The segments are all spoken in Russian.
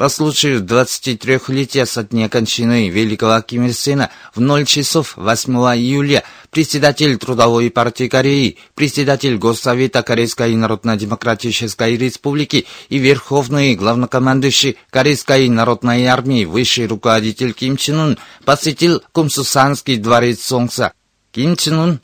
По случаю 23-летия со дня кончины великого Ким Ир Сена в 0 часов 8 июля председатель Трудовой партии Кореи, председатель Госсовета Корейской Народно-Демократической Республики и верховный главнокомандующий Корейской Народной Армии, высший руководитель Ким Чен Ун посетил Кумсусанский дворец Солнца. Ким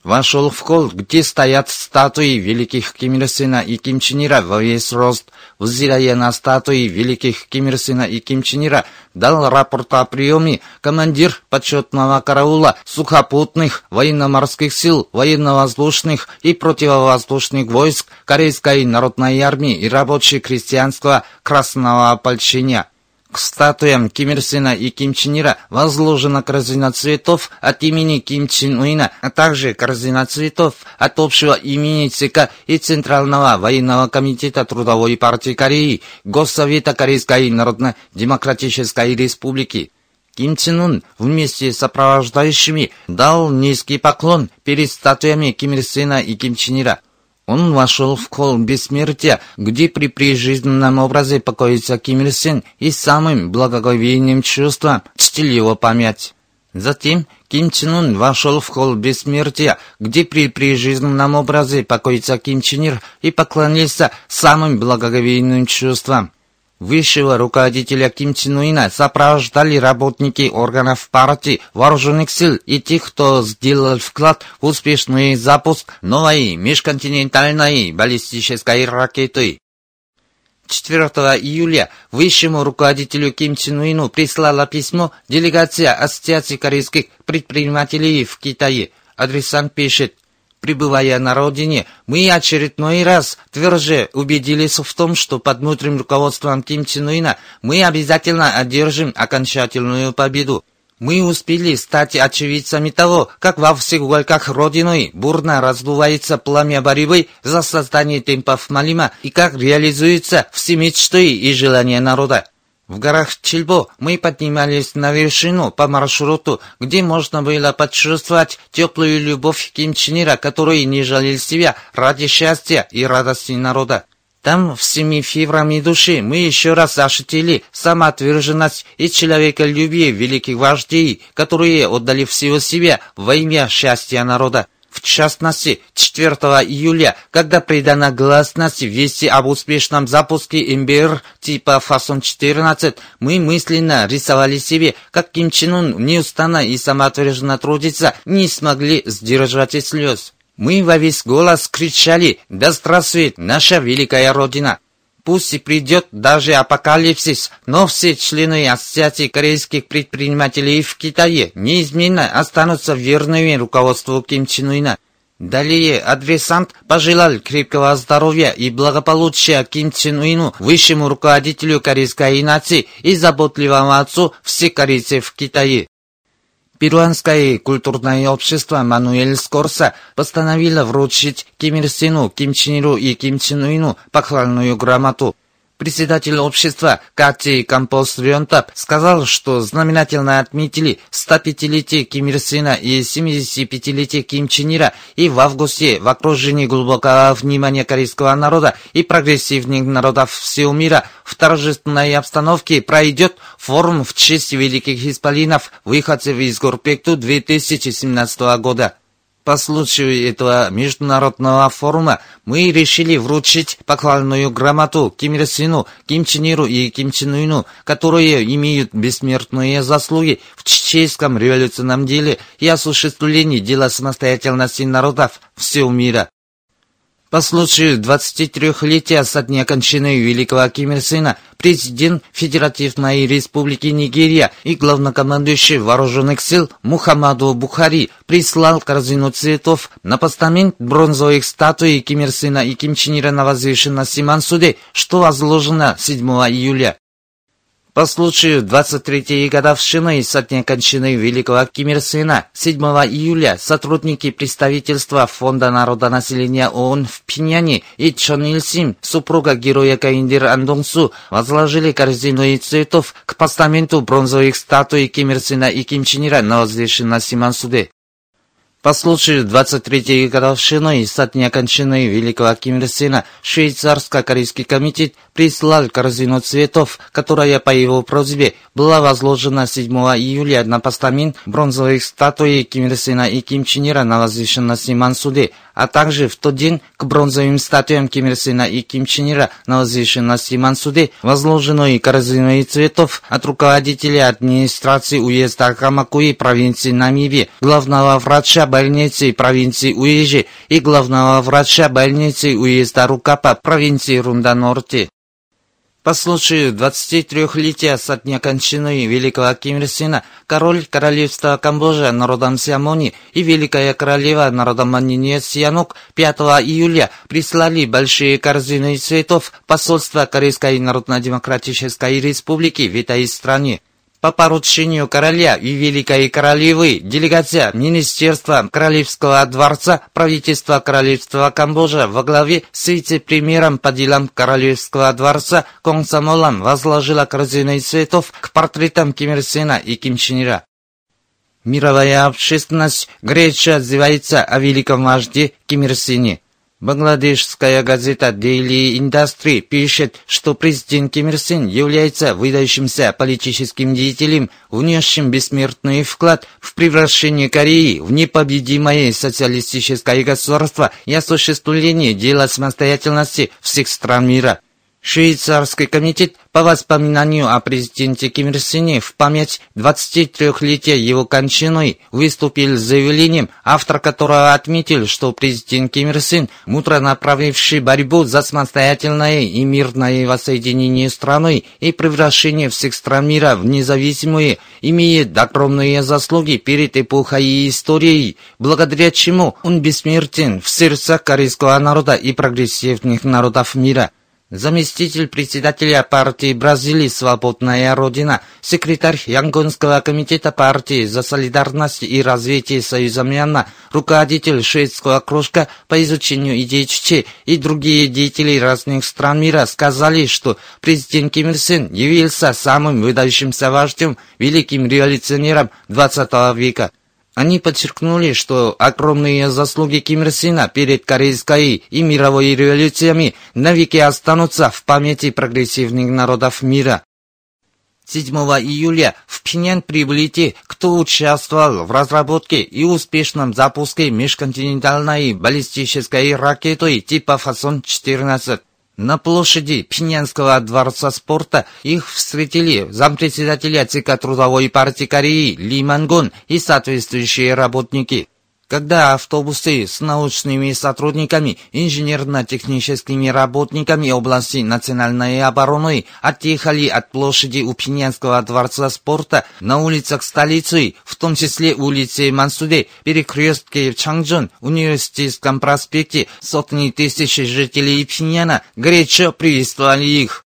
вошел в холл, где стоят статуи великих Ким Ир Сена и Ким Чен Ира во весь рост. Взирая на статуи великих Ким Ир Сена и Ким Чен Ира, дал рапорт о приеме командир почетного караула сухопутных военно-морских сил, военно-воздушных и противовоздушных войск Корейской народной армии и рабочей крестьянского красного ополчения. К статуям Ким Ир Сена и Ким Чен Ира возложена корзина цветов от имени Ким Чен Уина, а также корзина цветов от общего имени ЦК и Центрального военного комитета Трудовой партии Кореи, Госсовета Корейской Народно-Демократической Республики. Ким Чен Ун вместе с сопровождающими дал низкий поклон перед статуями Ким Ир Сена и Ким Чен Ира. Он вошел в кол бессмертия, где при прижизненном образе покоится Ким Ир Сен и самым благоговейным чувством чтил его память. Затем Ким Чен Ун вошел в холл бессмертия, где при прижизненном образе покоится Ким Чен Ир и поклонился самым благоговейным чувствам. Высшего руководителя Ким Чен Уина сопровождали работники органов партии, вооруженных сил и тех, кто сделал вклад в успешный запуск новой межконтинентальной баллистической ракеты. 4 июля высшему руководителю Ким Чен Уину прислала письмо делегация Ассоциации корейских предпринимателей в Китае. Адресант пишет Пребывая на родине, мы очередной раз тверже убедились в том, что под внутренним руководством Ким Чен Уина мы обязательно одержим окончательную победу. Мы успели стать очевидцами того, как во всех уголках Родины бурно раздувается пламя борьбы за создание темпов Малима и как реализуются все мечты и желания народа. В горах Чильбо мы поднимались на вершину по маршруту, где можно было почувствовать теплую любовь Ким Чен Ира, который не жалел себя ради счастья и радости народа. Там, всеми фибрами души, мы еще раз ощутили самоотверженность и человеколюбие великих вождей, которые отдали всего себя во имя счастья народа. В частности, 4 июля, когда придана гласность вести об успешном запуске МБР типа Фасон-14, мы мысленно рисовали себе, как Ким Чен Ун неустанно и самоотверженно трудится, не смогли сдержать и слез. Мы во весь голос кричали «Да здравствует наша великая Родина!» Пусть и придет даже апокалипсис, но все члены Ассоциации корейских предпринимателей в Китае неизменно останутся верными руководству Ким Чен Уина. Далее адресант пожелал крепкого здоровья и благополучия Ким Чен Уину, высшему руководителю корейской нации и заботливому отцу всех корейцев в Китае. Перуанское культурное общество Мануэль Скорса постановило вручить Ким Ир Сену, Ким Чен Иру и Ким Чен Уину похвальную грамоту. Председатель общества Кати Кампос Рионтап сказал, что знаменательно отметили 105-летие Ким Ир Сена и 75-летие Ким Чен Ира, и в августе в окружении глубокого внимания корейского народа и прогрессивных народов всего мира в торжественной обстановке пройдет форум в честь великих исполинов, выходцев из Горпекту 2017 года. По случаю этого международного форума мы решили вручить похвальную грамоту Ким Ир Сыну, Ким Чен Иру и Ким Чен Уину, которые имеют бессмертные заслуги в чеченском революционном деле и осуществлении дела самостоятельности народов всего мира. По случаю 23-летия со дня кончины великого Ким Ир Сына, президент Федеративной Республики Нигерия и главнокомандующий вооруженных сил Мухаммаду Бухари прислал корзину цветов на постамент бронзовых статуй Ким Ир Сына и Ким Чен на возвышенности Мансуде, что возложено 7 июля. По случаю 23-й годовщины со дня кончины великого Ким Сына 7 июля сотрудники представительства Фонда народонаселения ООН в Пиняне и Чон Ил Сим, супруга героя Каиндир Андонгсу, возложили корзину из цветов к постаменту бронзовых статуй Ким Сына и Ким Чен Ира на возвышенном Симансуде. По случаю 23-й годовщины со дня кончины великого Ким Ир Сена швейцарско-корейский комитет прислал корзину цветов, которая по его просьбе была возложена 7 июля на постамент бронзовых статуи Ким Ир Сена и Ким Чен Ира на возвышенности Мансуде, а также в тот день к бронзовым статуям Ким Ир Сена и Ким Чен Ира на возвышенности Мансуде возложенную корзину цветов от руководителя администрации уезда Камакуи провинции Намиби, главного врача больницы провинции Уежи и главного врача больницы уезда Рукапа провинции Рунда-Норте. По случаю 23-летия со дня кончины великого Ким Ир Сена, король королевства Камбоджа народом Сиамони и великая королева народом Манине Сианук 5 июля прислали большие корзины цветов посольства Корейской Народно-Демократической Республики в этой стране. По поручению короля и великой королевы делегация Министерства Королевского дворца правительства Королевства Камбоджа во главе с вице-премьером по делам Королевского дворца Комсомолом возложила корзины цветов к портретам Ким Ир Сена и Ким Чен Ира. Мировая общественность горячо отзывается о великом вожде Ким Ир Сене. Бангладешская газета Daily Industry пишет, что президент Ким Ир Сен является выдающимся политическим деятелем, внесшим бессмертный вклад в превращение Кореи в непобедимое социалистическое государство и осуществление дела самостоятельности всех стран мира. Швейцарский комитет по воспоминанию о президенте Ким Ир Сене в память 23-летия его кончины выступил с заявлением, автор которого отметил, что президент Ким Ир Сен, мудро направивший борьбу за самостоятельное и мирное воссоединение страны и превращение всех стран мира в независимые, имеет огромные заслуги перед эпохой и историей, благодаря чему он бессмертен в сердцах корейского народа и прогрессивных народов мира. Заместитель председателя партии Бразилии «Свободная Родина», секретарь Янгонского комитета партии за солидарность и развитие Союза Мьянма, руководитель шведского кружка по изучению идей Чече и другие деятели разных стран мира сказали, что президент Ким Ир Сен явился самым выдающимся вождем, великим революционером 20 века. Они подчеркнули, что огромные заслуги Ким Ир Сена перед корейской и мировой революциями навеки останутся в памяти прогрессивных народов мира. 7 июля в Пхеньян прибыли те, кто участвовал в разработке и успешном запуске межконтинентальной баллистической ракеты типа «Фасон-14». На площади Пинянского дворца спорта их встретили зампредседателя ЦК Трудовой партии Кореи Ли Мангон и соответствующие работники. Когда автобусы с научными сотрудниками, инженерно-техническими работниками области национальной обороны отъехали от площади у Пинянского дворца спорта на улицах столицы, в том числе улице Мансуде, перекрестке Чангжон, университетском проспекте, сотни тысяч жителей Пиняна горячо приветствовали их.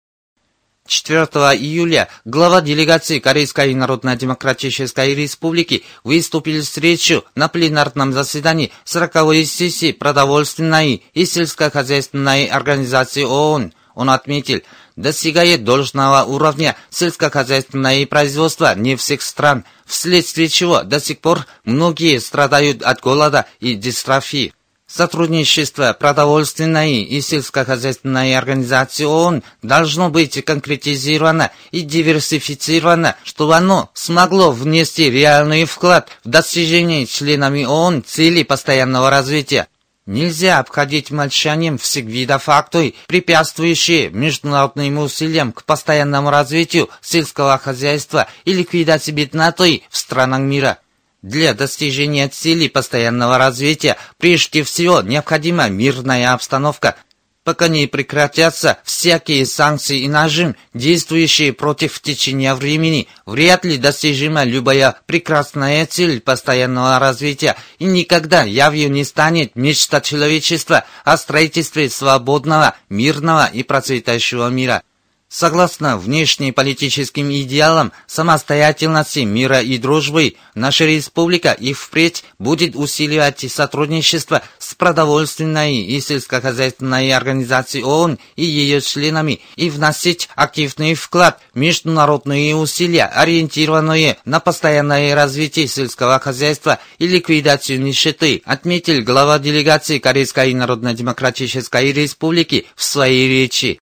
4 июля глава делегации Корейской Народно-Демократической Республики выступил с речью на пленарном заседании 40-й сессии продовольственной и сельскохозяйственной организации ООН. Он отметил, достигает должного уровня сельскохозяйственное производство не всех стран, вследствие чего до сих пор многие страдают от голода и дистрофии. Сотрудничество продовольственной и сельскохозяйственной организации ООН должно быть конкретизировано и диверсифицировано, чтобы оно смогло внести реальный вклад в достижение членами ООН целей постоянного развития. Нельзя обходить молчанием видов факторов, препятствующие международным усилиям к постоянному развитию сельского хозяйства и ликвидации бедноты в странах мира. Для достижения целей постоянного развития прежде всего необходима мирная обстановка. Пока не прекратятся всякие санкции и нажим, действующие против течения времени, вряд ли достижима любая прекрасная цель постоянного развития, и никогда явью не станет мечта человечества о строительстве свободного, мирного и процветающего мира. Согласно внешнеполитическим идеалам самостоятельности, мира и дружбы, наша республика и впредь будет усиливать сотрудничество с продовольственной и сельскохозяйственной организацией ООН и ее членами и вносить активный вклад в международные усилия, ориентированные на постоянное развитие сельского хозяйства и ликвидацию нищеты, отметил глава делегации Корейской Народно-Демократической Республики в своей речи.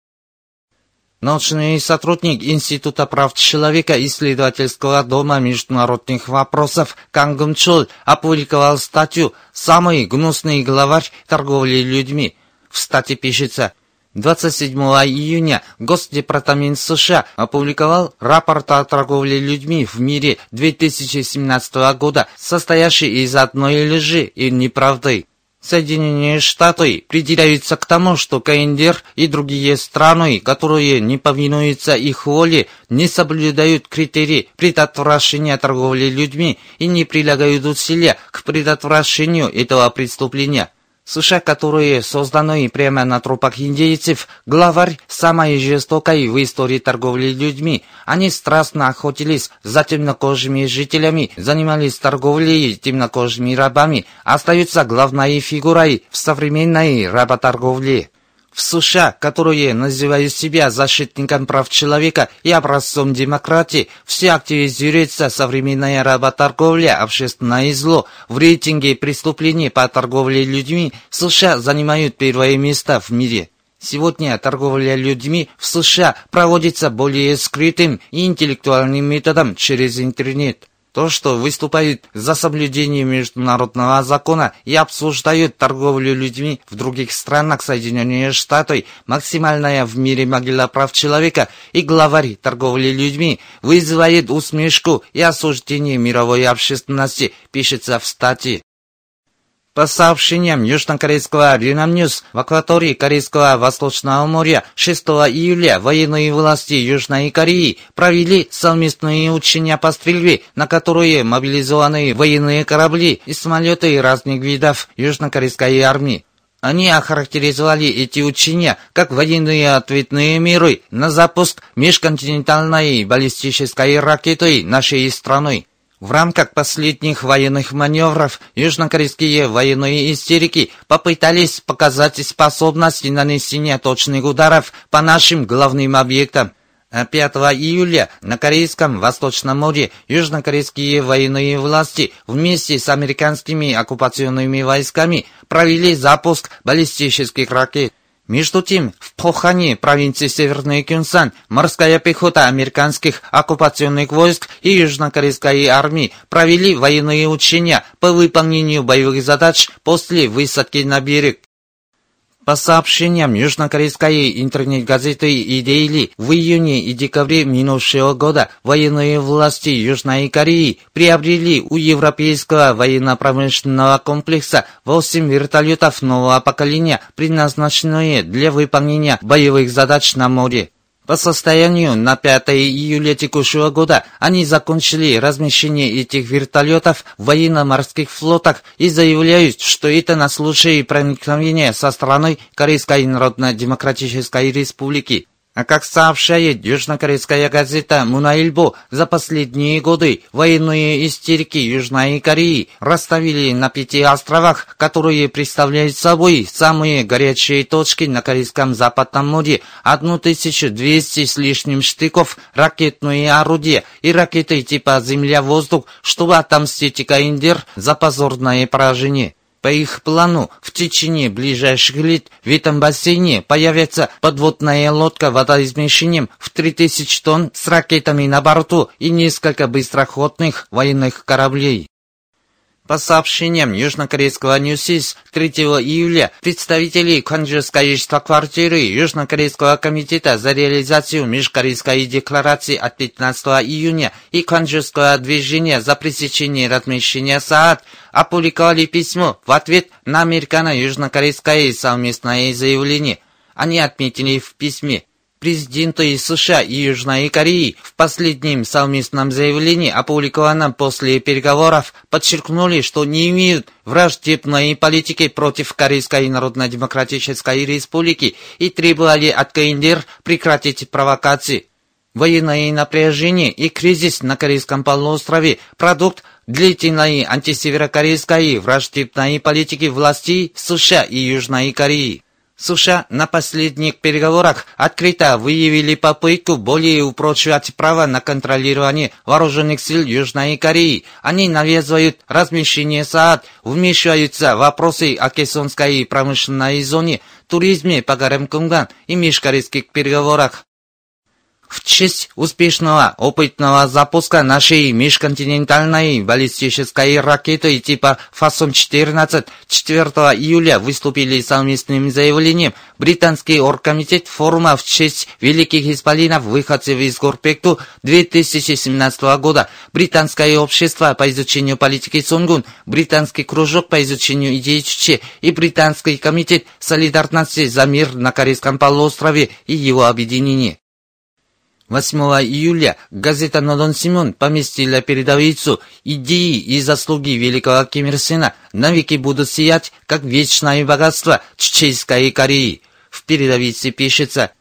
Научный сотрудник Института прав человека исследовательского дома международных вопросов Кангум Чул опубликовал статью «Самый гнусный главарь торговли людьми». В статье пишется 27 июня Госдепартамент США опубликовал рапорт о торговле людьми в мире 2017 года, состоящий из одной лжи и неправды. Соединенные Штаты придираются к тому, что КНДР и другие страны, которые не повинуются их воле, не соблюдают критерии предотвращения торговли людьми и не прилагают усилия к предотвращению этого преступления. США, которые созданы прямо на трупах индейцев, главарь самой жестокой в истории торговли людьми. Они страстно охотились за темнокожими жителями, занимались торговлей темнокожими рабами, остаются главной фигурой в современной работорговле в США, которые называют себя защитником прав человека и образцом демократии, все активизируется современная работорговля, общественное зло. В рейтинге преступлений по торговле людьми США занимают первое место в мире. Сегодня торговля людьми в США проводится более скрытым и интеллектуальным методом через интернет. То, что выступают за соблюдение международного закона и обсуждают торговлю людьми в других странах Соединенные Штаты, максимальная в мире могила прав человека и главарь торговли людьми, вызывает усмешку и осуждение мировой общественности, пишется в статье. По сообщениям южнокорейского News, в акватории Корейского Восточного моря 6 июля военные власти Южной Кореи провели совместные учения по стрельбе, на которые мобилизованы военные корабли и самолеты разных видов южнокорейской армии. Они охарактеризовали эти учения как военные ответные меры на запуск межконтинентальной баллистической ракеты нашей страны. В рамках последних военных маневров южнокорейские военные истерики попытались показать способность нанесения точных ударов по нашим главным объектам. 5 а июля на Корейском Восточном море южнокорейские военные власти вместе с американскими оккупационными войсками провели запуск баллистических ракет. Между тем, в Пхохане, провинции Северный Кюнсан, морская пехота американских оккупационных войск и южнокорейской армии провели военные учения по выполнению боевых задач после высадки на берег. По сообщениям южнокорейской интернет-газеты «Идейли», в июне и декабре минувшего года военные власти Южной Кореи приобрели у европейского военно-промышленного комплекса 8 вертолетов нового поколения, предназначенные для выполнения боевых задач на море. По состоянию на 5 июля текущего года они закончили размещение этих вертолетов в военно-морских флотах и заявляют, что это на случай проникновения со стороны Корейской Народно-Демократической Республики. А как сообщает южнокорейская газета «Мунаильбо», за последние годы военные истерики Южной Кореи расставили на пяти островах, которые представляют собой самые горячие точки на Корейском Западном море, 1200 с лишним штыков, ракетные орудия и ракеты типа «Земля-воздух», чтобы отомстить КНДР за позорное поражение. По их плану, в течение ближайших лет в этом бассейне появится подводная лодка водоизмещением в 3000 тонн с ракетами на борту и несколько быстроходных военных кораблей. По сообщениям южнокорейского Ньюсис 3 июля представители Кванджирской штаб-квартиры Южнокорейского комитета за реализацию Межкорейской декларации от 15 июня и Кванджирского движения за пресечение размещения СААД опубликовали письмо в ответ на американо-южнокорейское совместное заявление. Они отметили в письме Президенты США и Южной Кореи в последнем совместном заявлении, опубликованном после переговоров, подчеркнули, что не имеют враждебной политики против Корейской Народно-Демократической Республики и требовали от КНДР прекратить провокации. Военное напряжение и кризис на Корейском полуострове – продукт длительной антисеверокорейской враждебной политики властей США и Южной Кореи. США на последних переговорах открыто выявили попытку более упрочивать право на контролирование вооруженных сил Южной Кореи. Они навязывают размещение СААД, вмешиваются в вопросы о кессонской промышленной зоне, туризме по горам Кунган и межкорейских переговорах. В честь успешного опытного запуска нашей межконтинентальной баллистической ракеты типа «Фасон-14» 4 июля выступили совместным заявлением британский оргкомитет форума в честь великих исполинов выходцев из Горпекту 2017 года, британское общество по изучению политики Сунгун, британский кружок по изучению идей Чуче и британский комитет солидарности за мир на Корейском полуострове и его объединение. 8 июля газета «Нодон Симон» поместила передовицу «Идеи и заслуги великого Ким Ир Сена навеки будут сиять, как вечное богатство Чечейской Кореи». В передовице пишется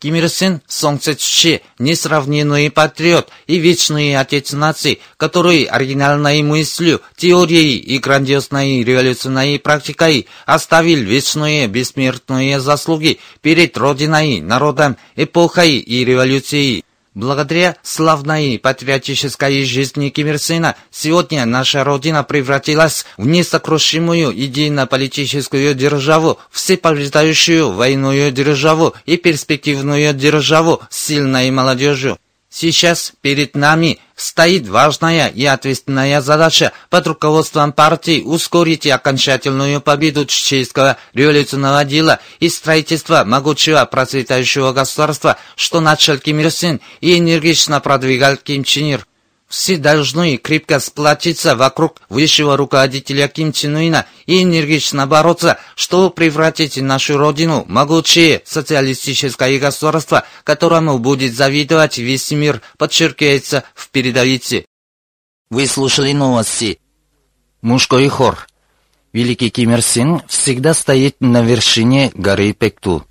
Ким Ир Сен, солнце Чуче, несравненный патриот и вечный отец нации, который оригинальной мыслью, теорией и грандиозной революционной практикой оставил вечные бессмертные заслуги перед Родиной, народом, эпохой и революцией. Благодаря славной патриотической жизни Ким Ир Сена сегодня наша Родина превратилась в несокрушимую идейно-политическую державу, всепобеждающую военную державу и перспективную державу с сильной молодежью. Сейчас перед нами стоит важная и ответственная задача под руководством партии ускорить окончательную победу чеченского революционного дела и строительство могучего процветающего государства, что начал Ким Ир Сен и энергично продвигал Ким Чен Ир. Все должны крепко сплотиться вокруг высшего руководителя Ким Чен Ына и энергично бороться, чтобы превратить нашу родину в могучее социалистическое государство, которому будет завидовать весь мир, подчеркивается в передовице. Вы слушали новости. Мужской хор. Великий Ким Ир Сен всегда стоит на вершине горы Пекту.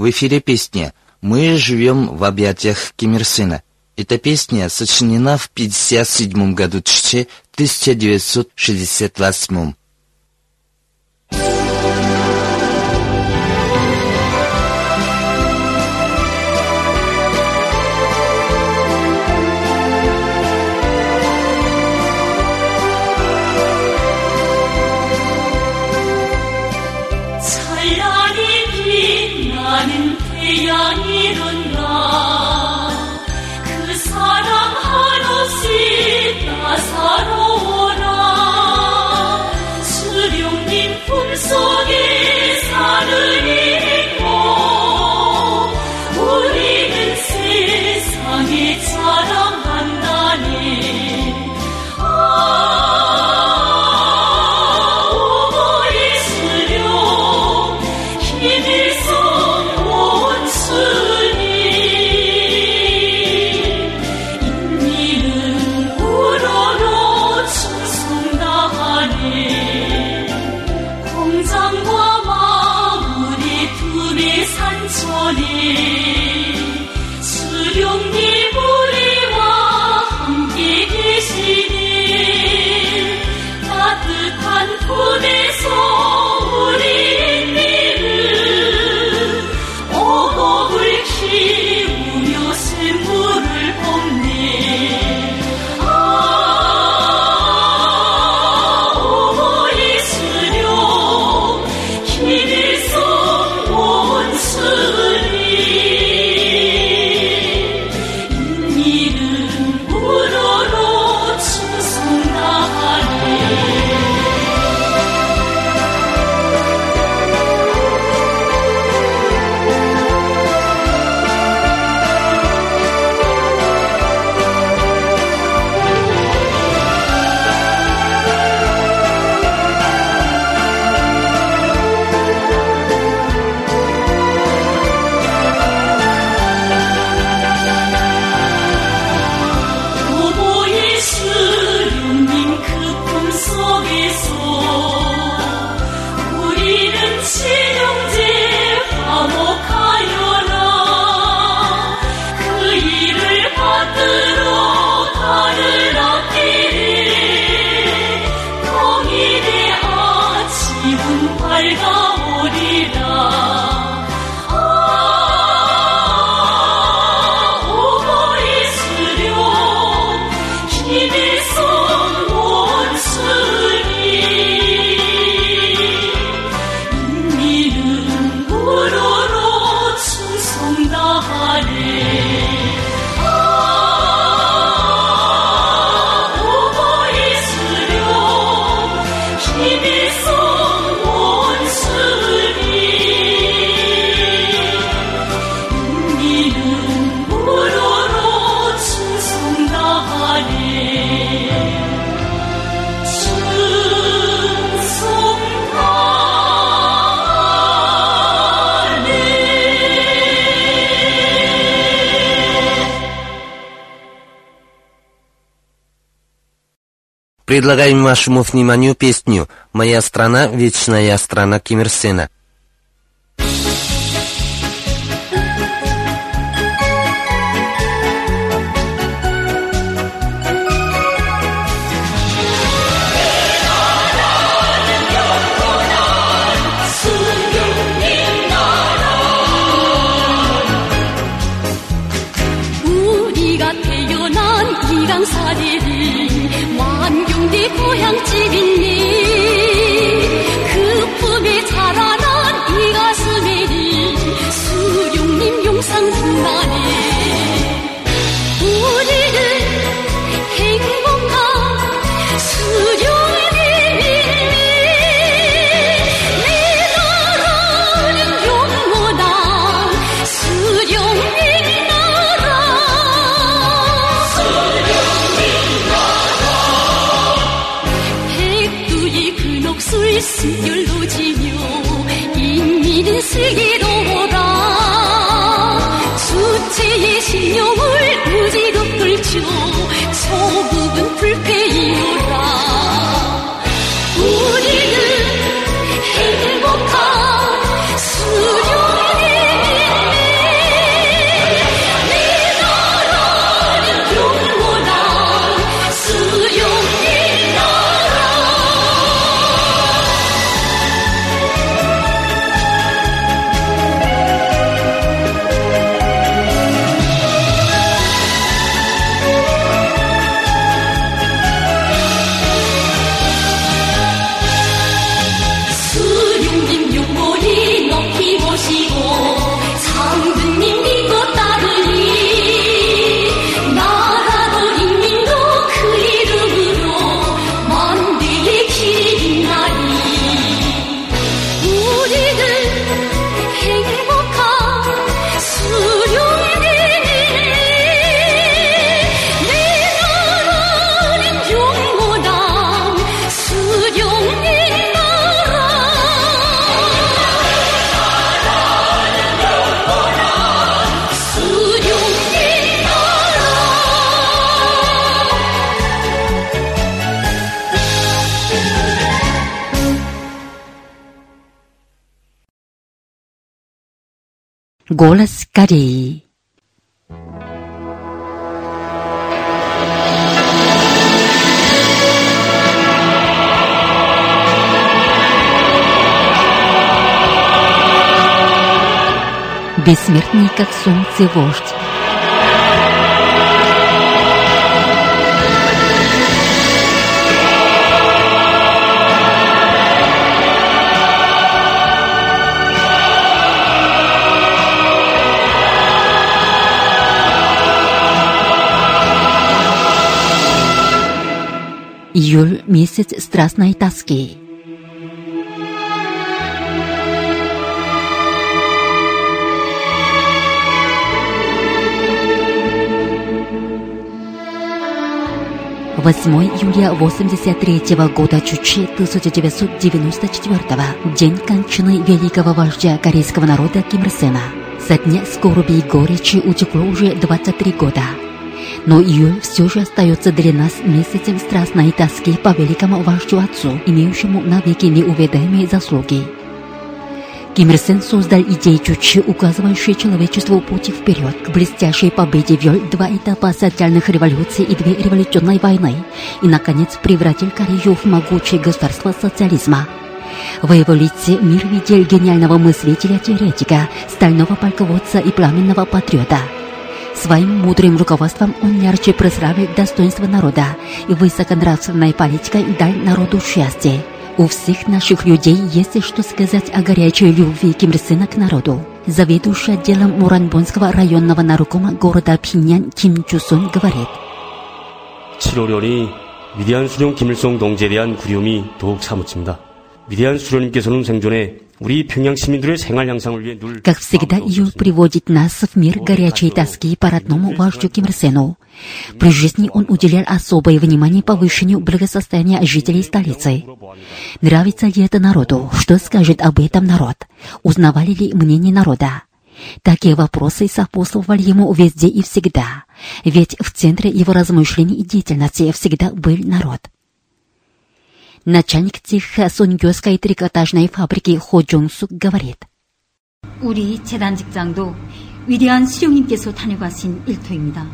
В эфире песня «Мы живем в объятиях Ким Ир Сена». Эта песня сочинена в 1957 году, 1968. Предлагаем вашему вниманию песню «Моя страна, вечная страна Ким Ир Сена». 태어난 기강사들이 Ku yang. Sĩ Голос Кореи. Бессмертный, как солнце, вождь. Июль – месяц страстной тоски. Восьмой июля 83 года Чучи 1994 день кончины великого вождя корейского народа Ким Ир Сена. Со дня скорби и горечи утекло уже 23 года. Но июль все же остается для нас месяцем страстной тоски по великому вождю отцу, имеющему навеки неуведаемые заслуги. Ким Ир Сен создал идеи Чучи, указывающие человечеству пути вперед к блестящей победе, вел два этапа социальных революций и две революционной войны, и, наконец, превратил Корею в могучее государство социализма. В его лице мир видел гениального мыслителя-теоретика, стального полководца и пламенного патриота. Своим мудрым руководством он ярче прославил достоинство народа и высоконравственной политикой дал народу счастье. У всех наших людей есть что сказать о горячей любви Ким Ир Сена к народу. Заведующий отделом Муранбонского районного нарукома города Пиньян Ким Чусон говорит. 7월연이 위대한 수령 김일성 동지에 대한 그리움이 더욱 사무칩니다. 위대한 수령님께서는 생전에 как всегда, Иов приводит нас в мир горячей тоски по родному вождю Ким Ир Сену. При жизни он уделял особое внимание повышению благосостояния жителей столицы. Нравится ли это народу? Что скажет об этом народ? Узнавали ли мнение народа? Такие вопросы сопутствовали ему везде и всегда. Ведь в центре его размышлений и деятельности всегда был народ. Начальник цеха Сунгёской трикотажной фабрики Хо Джонсук говорит. 우리 재단 직장도 위대한 수령님께서 다녀가신 일터입니다.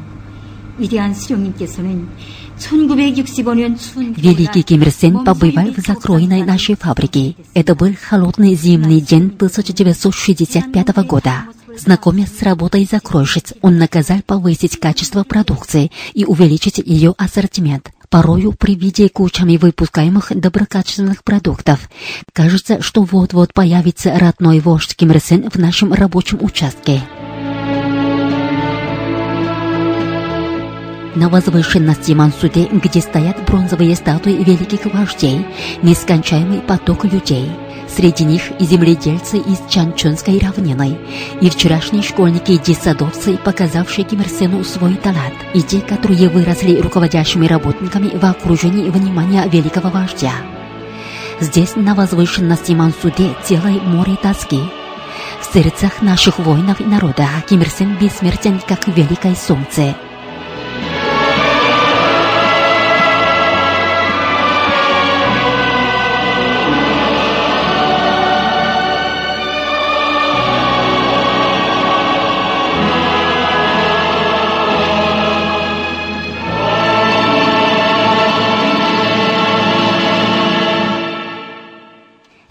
위대한 수령님께서는 1965년 추운 Великий Ким Ир Сен побывал в закроенной нашей фабрике. Это был холодный зимний день 1965 года. Знакомясь с работой закройщиц, он наказал повысить качество продукции и увеличить ее ассортимент. Порою при виде кучами выпускаемых доброкачественных продуктов кажется, что вот-вот появится родной вождь Ким Ир Сен в нашем рабочем участке. На возвышенности Мансуде, где стоят бронзовые статуи великих вождей, нескончаемый поток людей. Среди них и земледельцы из Чанчунской равнины, и вчерашние школьники и детсадовцы, показавшие Ким Ир Сену свой талант, и те, которые выросли руководящими работниками в окружении внимания великого вождя. Здесь, на возвышенности Мансуде, целое море тоски. В сердцах наших воинов и народа Ким Ир Сен бессмертен, как великое солнце.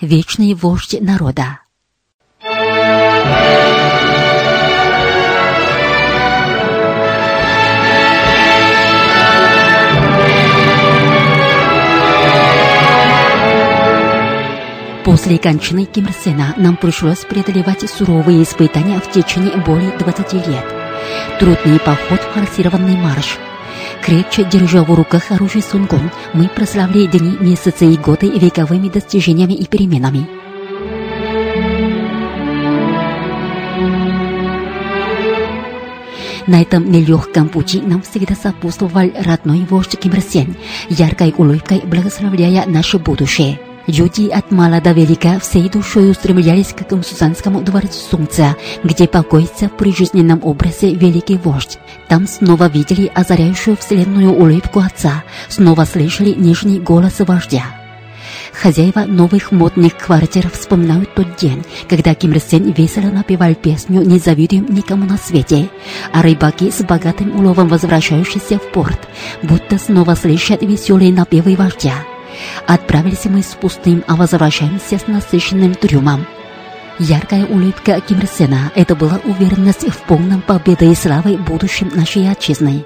Вечный вождь народа. После кончины Ким Ир Сена нам пришлось преодолевать суровые испытания в течение более 20 лет. Трудный поход, форсированный марш. Крепче держа в руках оружие Сунгун, мы прославили дни, месяцы и годы вековыми достижениями и переменами. На этом нелегком пути нам всегда сопутствовал родной вождь Ким Ир Сен, яркой улыбкой благословляя наше будущее. Люди от мала до велика всей душой устремлялись к Камсусанскому дворцу Солнца, где покоится при жизненном образе великий вождь. Там снова видели озаряющую вселенную улыбку отца, снова слышали нежный голос вождя. Хозяева новых модных квартир вспоминают тот день, когда Ким Ир Сен весело напевал песню «Не завидуем никому на свете», а рыбаки с богатым уловом, возвращающиеся в порт, будто снова слышат веселые напевы вождя. Отправились мы с пустым, а возвращаемся с насыщенным трюмом. Яркая улыбка Ким Сена – это была уверенность в полном победе и славы будущем нашей отчизны.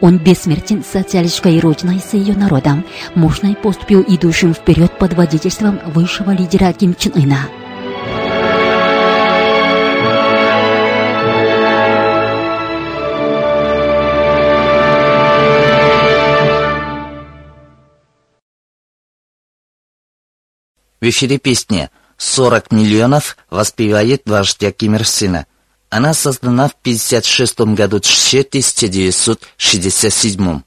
Он бессмертен социалистической родиной с ее народом, мощной поступью идущим вперед под водительством высшего лидера Ким Чен Ына. В эфире песни «40 миллионов» воспевает вождя Ким Ир Сына. Она создана в 1956 году 1967.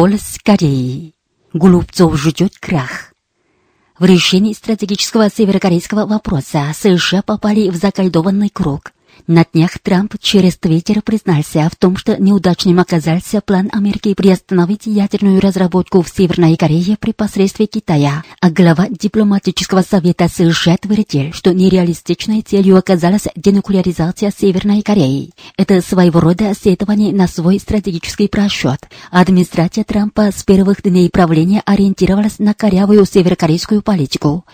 Голос Кореи. Голубцов ждет крах. В решении стратегического северокорейского вопроса США попали в закольдованный круг. На днях Трамп через Твиттер признался в том, что неудачным оказался план Америки приостановить ядерную разработку в Северной Корее при посредстве Китая. А глава дипломатического совета США твердил, что нереалистичной целью оказалась денуклеаризация Северной Кореи. Это своего рода сетование на свой стратегический просчет. Администрация Трампа с первых дней правления ориентировалась на корявую северокорейскую политику.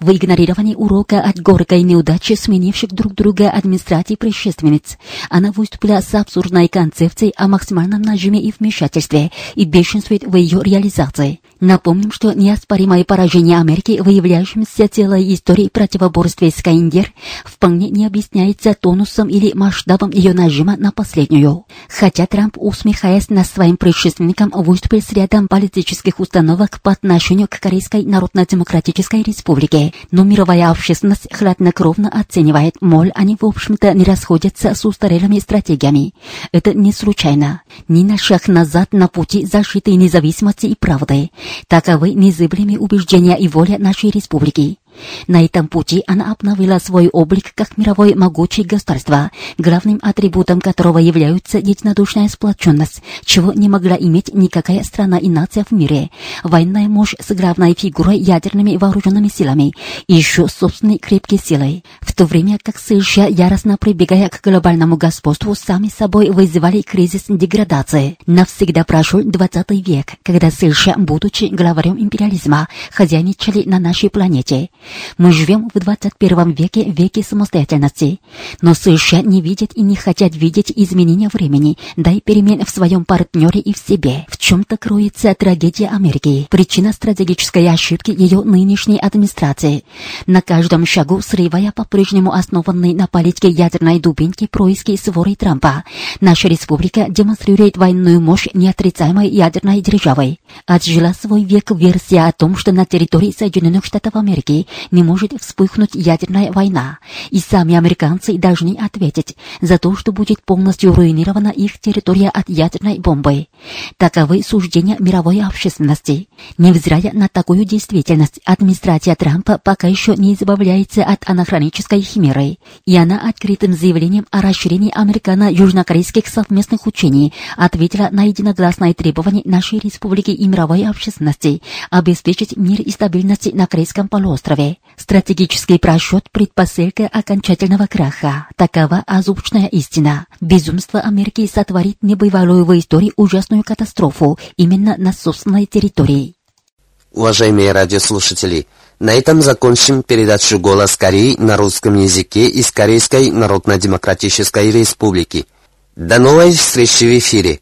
В игнорировании урока от горькой неудачи сменивших друг друга администрации предшественниц. Она выступила с абсурдной концепцией о максимальном нажиме и вмешательстве и бешенствует в ее реализации. Напомним, что неоспоримое поражение Америки, выявляющемся целой истории противоборства с КНДР, вполне не объясняется тонусом или масштабом ее нажима на последнюю. Хотя Трамп, усмехаясь над своим предшественником, выступил с рядом политических установок по отношению к Корейской Народно-Демократической Республике, но мировая общественность хладнокровно оценивает, мол, они в общем-то не расходятся с устарелыми стратегиями. Это не случайно. Ни на шаг назад на пути защиты независимости и правды. Таковы незыблемые убеждения и воля нашей республики. На этом пути она обновила свой облик как мировое могучее государство, главным атрибутом которого является единодушная сплоченность, чего не могла иметь никакая страна и нация в мире, военная мощь с главной фигурой ядерными вооруженными силами и еще собственной крепкой силой, в то время как США, яростно прибегая к глобальному господству, сами собой вызывали кризис деградации. Навсегда прошел 20 век, когда США, будучи главарем империализма, хозяйничали на нашей планете. Мы живем в 21 веке, веке самостоятельности. Но США не видят и не хотят видеть изменения времени, да и перемен в своем партнере и в себе. В чем-то кроется трагедия Америки. Причина стратегической ошибки ее нынешней администрации. На каждом шагу срывая по-прежнему основанный на политике ядерной дубинки происки своры Трампа. Наша республика демонстрирует военную мощь неотрицаемой ядерной державы. Отжила свой век версия о том, что на территории Соединенных Штатов Америки не может вспыхнуть ядерная война, и сами американцы должны ответить за то, что будет полностью руинирована их территория от ядерной бомбы. Таковы суждения мировой общественности. Невзирая на такую действительность, администрация Трампа пока еще не избавляется от анахронической химеры, и она открытым заявлением о расширении американо-южнокорейских совместных учений ответила на единогласное требование нашей республики и мировой общественности обеспечить мир и стабильность на Корейском полуострове. Стратегический просчет – предпосылка окончательного краха. Такова азубчная истина. Безумство Америки сотворит небывалую в истории ужасную катастрофу именно на собственной территории. Уважаемые радиослушатели, на этом закончим передачу «Голос Кореи» на русском языке из Корейской Народно-Демократической Республики. До новой встречи в эфире!